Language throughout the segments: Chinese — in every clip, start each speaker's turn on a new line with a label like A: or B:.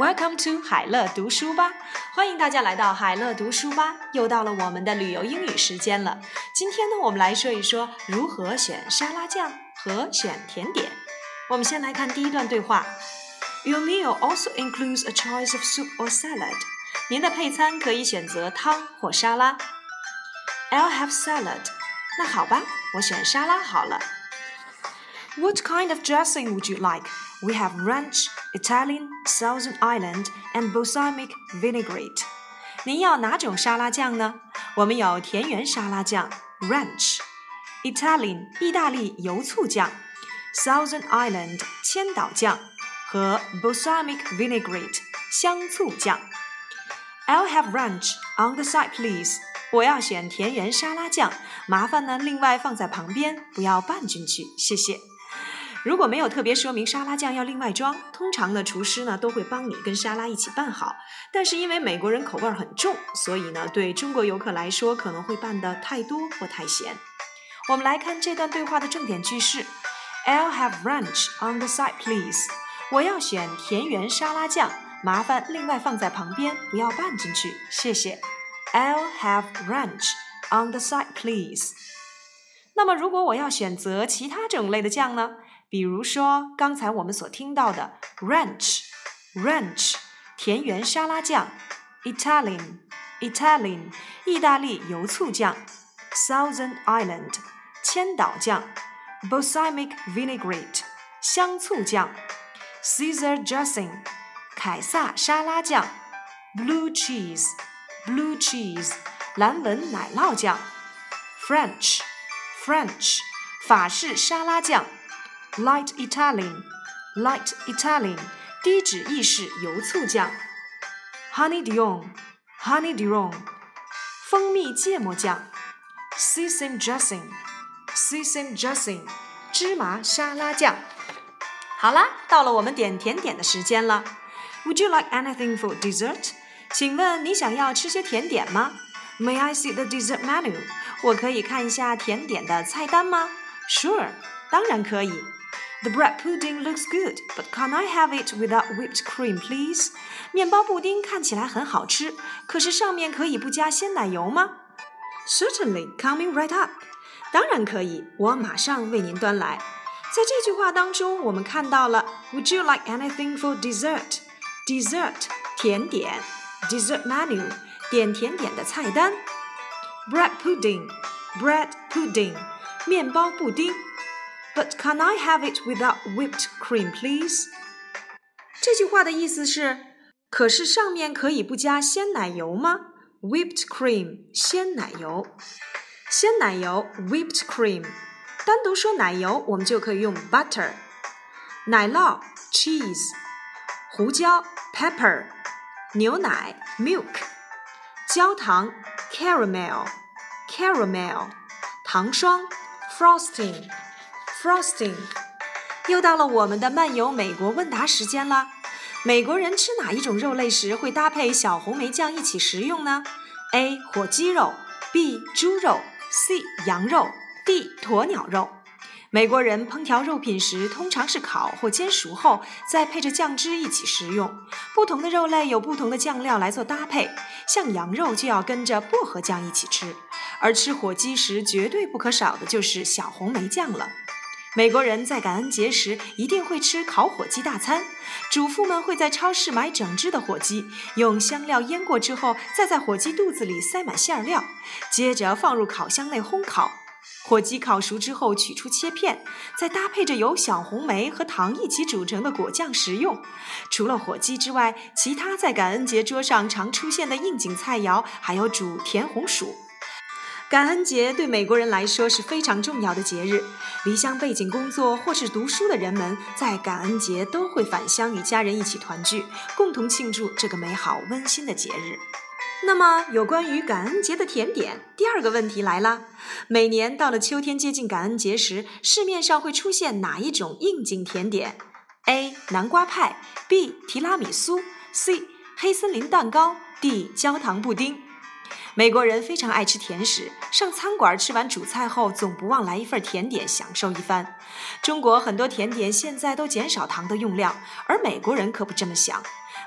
A: Welcome to 海乐读书吧，欢迎大家来到海乐读书吧。又到了我们的旅游英语时间了。今天呢，我们来说一说如何选沙拉酱和选甜点。我们先来看第一段对话。Your meal also includes a choice of soup or salad。您的配餐可以选择汤或沙拉。I'll have salad。那好吧，我选沙拉好了。What kind of dressing would you like? We have ranch, Italian, Thousand Island, and balsamic vinaigrette. 您要哪种沙拉酱呢？我们有田园沙拉酱 （ranch）、Italian 意大利油醋酱、Thousand Island 千岛酱和 balsamic vinaigrette 香醋酱。I'll have ranch on the side, please. 我要选田园沙拉酱，麻烦呢另外放在旁边，不要拌进去，谢谢。 如果没有特别说明沙拉酱要另外装，通常呢厨师呢都会帮你跟沙拉一起拌好。但是因为美国人口味很重，所以呢对中国游客来说可能会拌得太多或太咸。我们来看这段对话的重点句式：I'll have ranch on the side, please。我要选田园沙拉酱，麻烦另外放在旁边，不要拌进去，谢谢。I'll have ranch on the side, please。那么如果我要选择其他种类的酱呢？比如说刚才我们所听到的 ranch，ranch 田园沙拉酱，Italian，Italian 意大利油醋酱，Thousand Island 千岛酱，balsamic vinaigrette 香醋酱，Caesar dressing 凯撒沙拉酱，blue cheese，blue cheese 蓝纹奶酪酱，French，French 法式沙拉酱。Light Italian, light Italian，低脂意式油醋酱。Honey Dijon, Honey Dijon，蜂蜜芥末酱。Sesame dressing, Sesame dressing，芝麻沙拉酱。好啦，到了我们点甜点的时间了。Would you like anything for dessert？请问你想要吃些甜点吗？May I see the dessert menu？我可以看一下甜点的菜单吗？Sure，当然可以。 The bread pudding looks good, but can I have it without whipped cream, please? 面包布丁看起来很好吃，可是上面可以不加鲜奶油吗？Certainly, coming right up. 当然可以，我马上为您端来。在这句话当中，我们看到了 Would you like anything for dessert? Dessert 甜点，dessert menu 点甜点的菜单，bread pudding bread pudding 面包布丁。 But can I have it without whipped cream, please？这句话的意思是，可是上面可以不加鲜奶油吗？Whipped cream，鲜奶油，鲜奶油，whipped cream。单独说奶油，我们就可以用 butter，奶酪 cheese，胡椒 pepper，牛奶 milk，焦糖 caramel，caramel，糖霜 frosting。 Frosting，又到了我们的漫游美国问答时间啦。美国人吃哪一种肉类时会搭配小红莓酱一起食用呢？A. 火鸡肉，B. 猪肉，C. 羊肉，D. 鸵鸟肉。美国人烹调肉品时通常是烤或煎熟后，再配着酱汁一起食用。不同的肉类有不同的酱料来做搭配，像羊肉就要跟着薄荷酱一起吃，而吃火鸡时绝对不可少的就是小红莓酱了。美国人在感恩节时一定会吃烤火鸡大餐，主妇们会在超市买整只的火鸡，用香料腌过之后，再在火鸡肚子里塞满馅料，接着放入烤箱内烘烤。火鸡烤熟之后取出切片，再搭配着由小红莓和糖一起煮成的果酱食用。除了火鸡之外，其他在感恩节桌上常出现的应景菜肴还有煮甜红薯。感恩节对美国人来说是非常重要的节日。离乡背井工作或是读书的人们，在感恩节都会返乡与家人一起团聚，共同庆祝这个美好温馨的节日。那么，有关于感恩节的甜点，第二个问题来了：每年到了秋天接近感恩节时，市面上会出现哪一种应景甜点？A. 南瓜派 B. 提拉米苏 C. 黑森林蛋糕 D. 焦糖布丁。美国人非常爱吃甜食，上餐馆吃完主菜后，总不忘来一份甜点享受一番。中国很多甜点现在都减少糖的用量，而美国人可不这么想。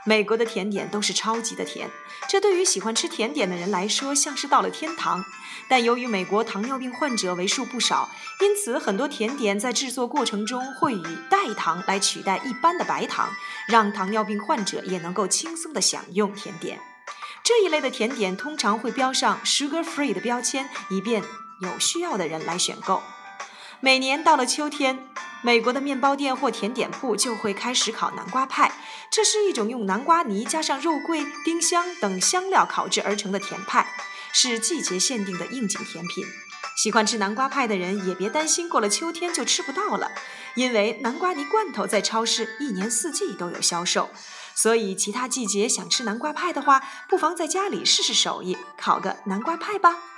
A: 美国的甜点都是超级的甜，这对于喜欢吃甜点的人来说像是到了天堂。但由于美国糖尿病患者为数不少，因此很多甜点在制作过程中会以代糖来取代一般的白糖，让糖尿病患者也能够轻松的享用甜点。这一类的甜点通常会标上 “sugar free” 的标签，以便有需要的人来选购。每年到了秋天。美国的面包店或甜点铺就会开始烤南瓜派，这是一种用南瓜泥加上肉桂、丁香等香料烤制而成的甜派，是季节限定的应景甜品。喜欢吃南瓜派的人也别担心过了秋天就吃不到了，因为南瓜泥罐头在超市一年四季都有销售。所以其他季节想吃南瓜派的话，不妨在家里试试手艺，烤个南瓜派吧。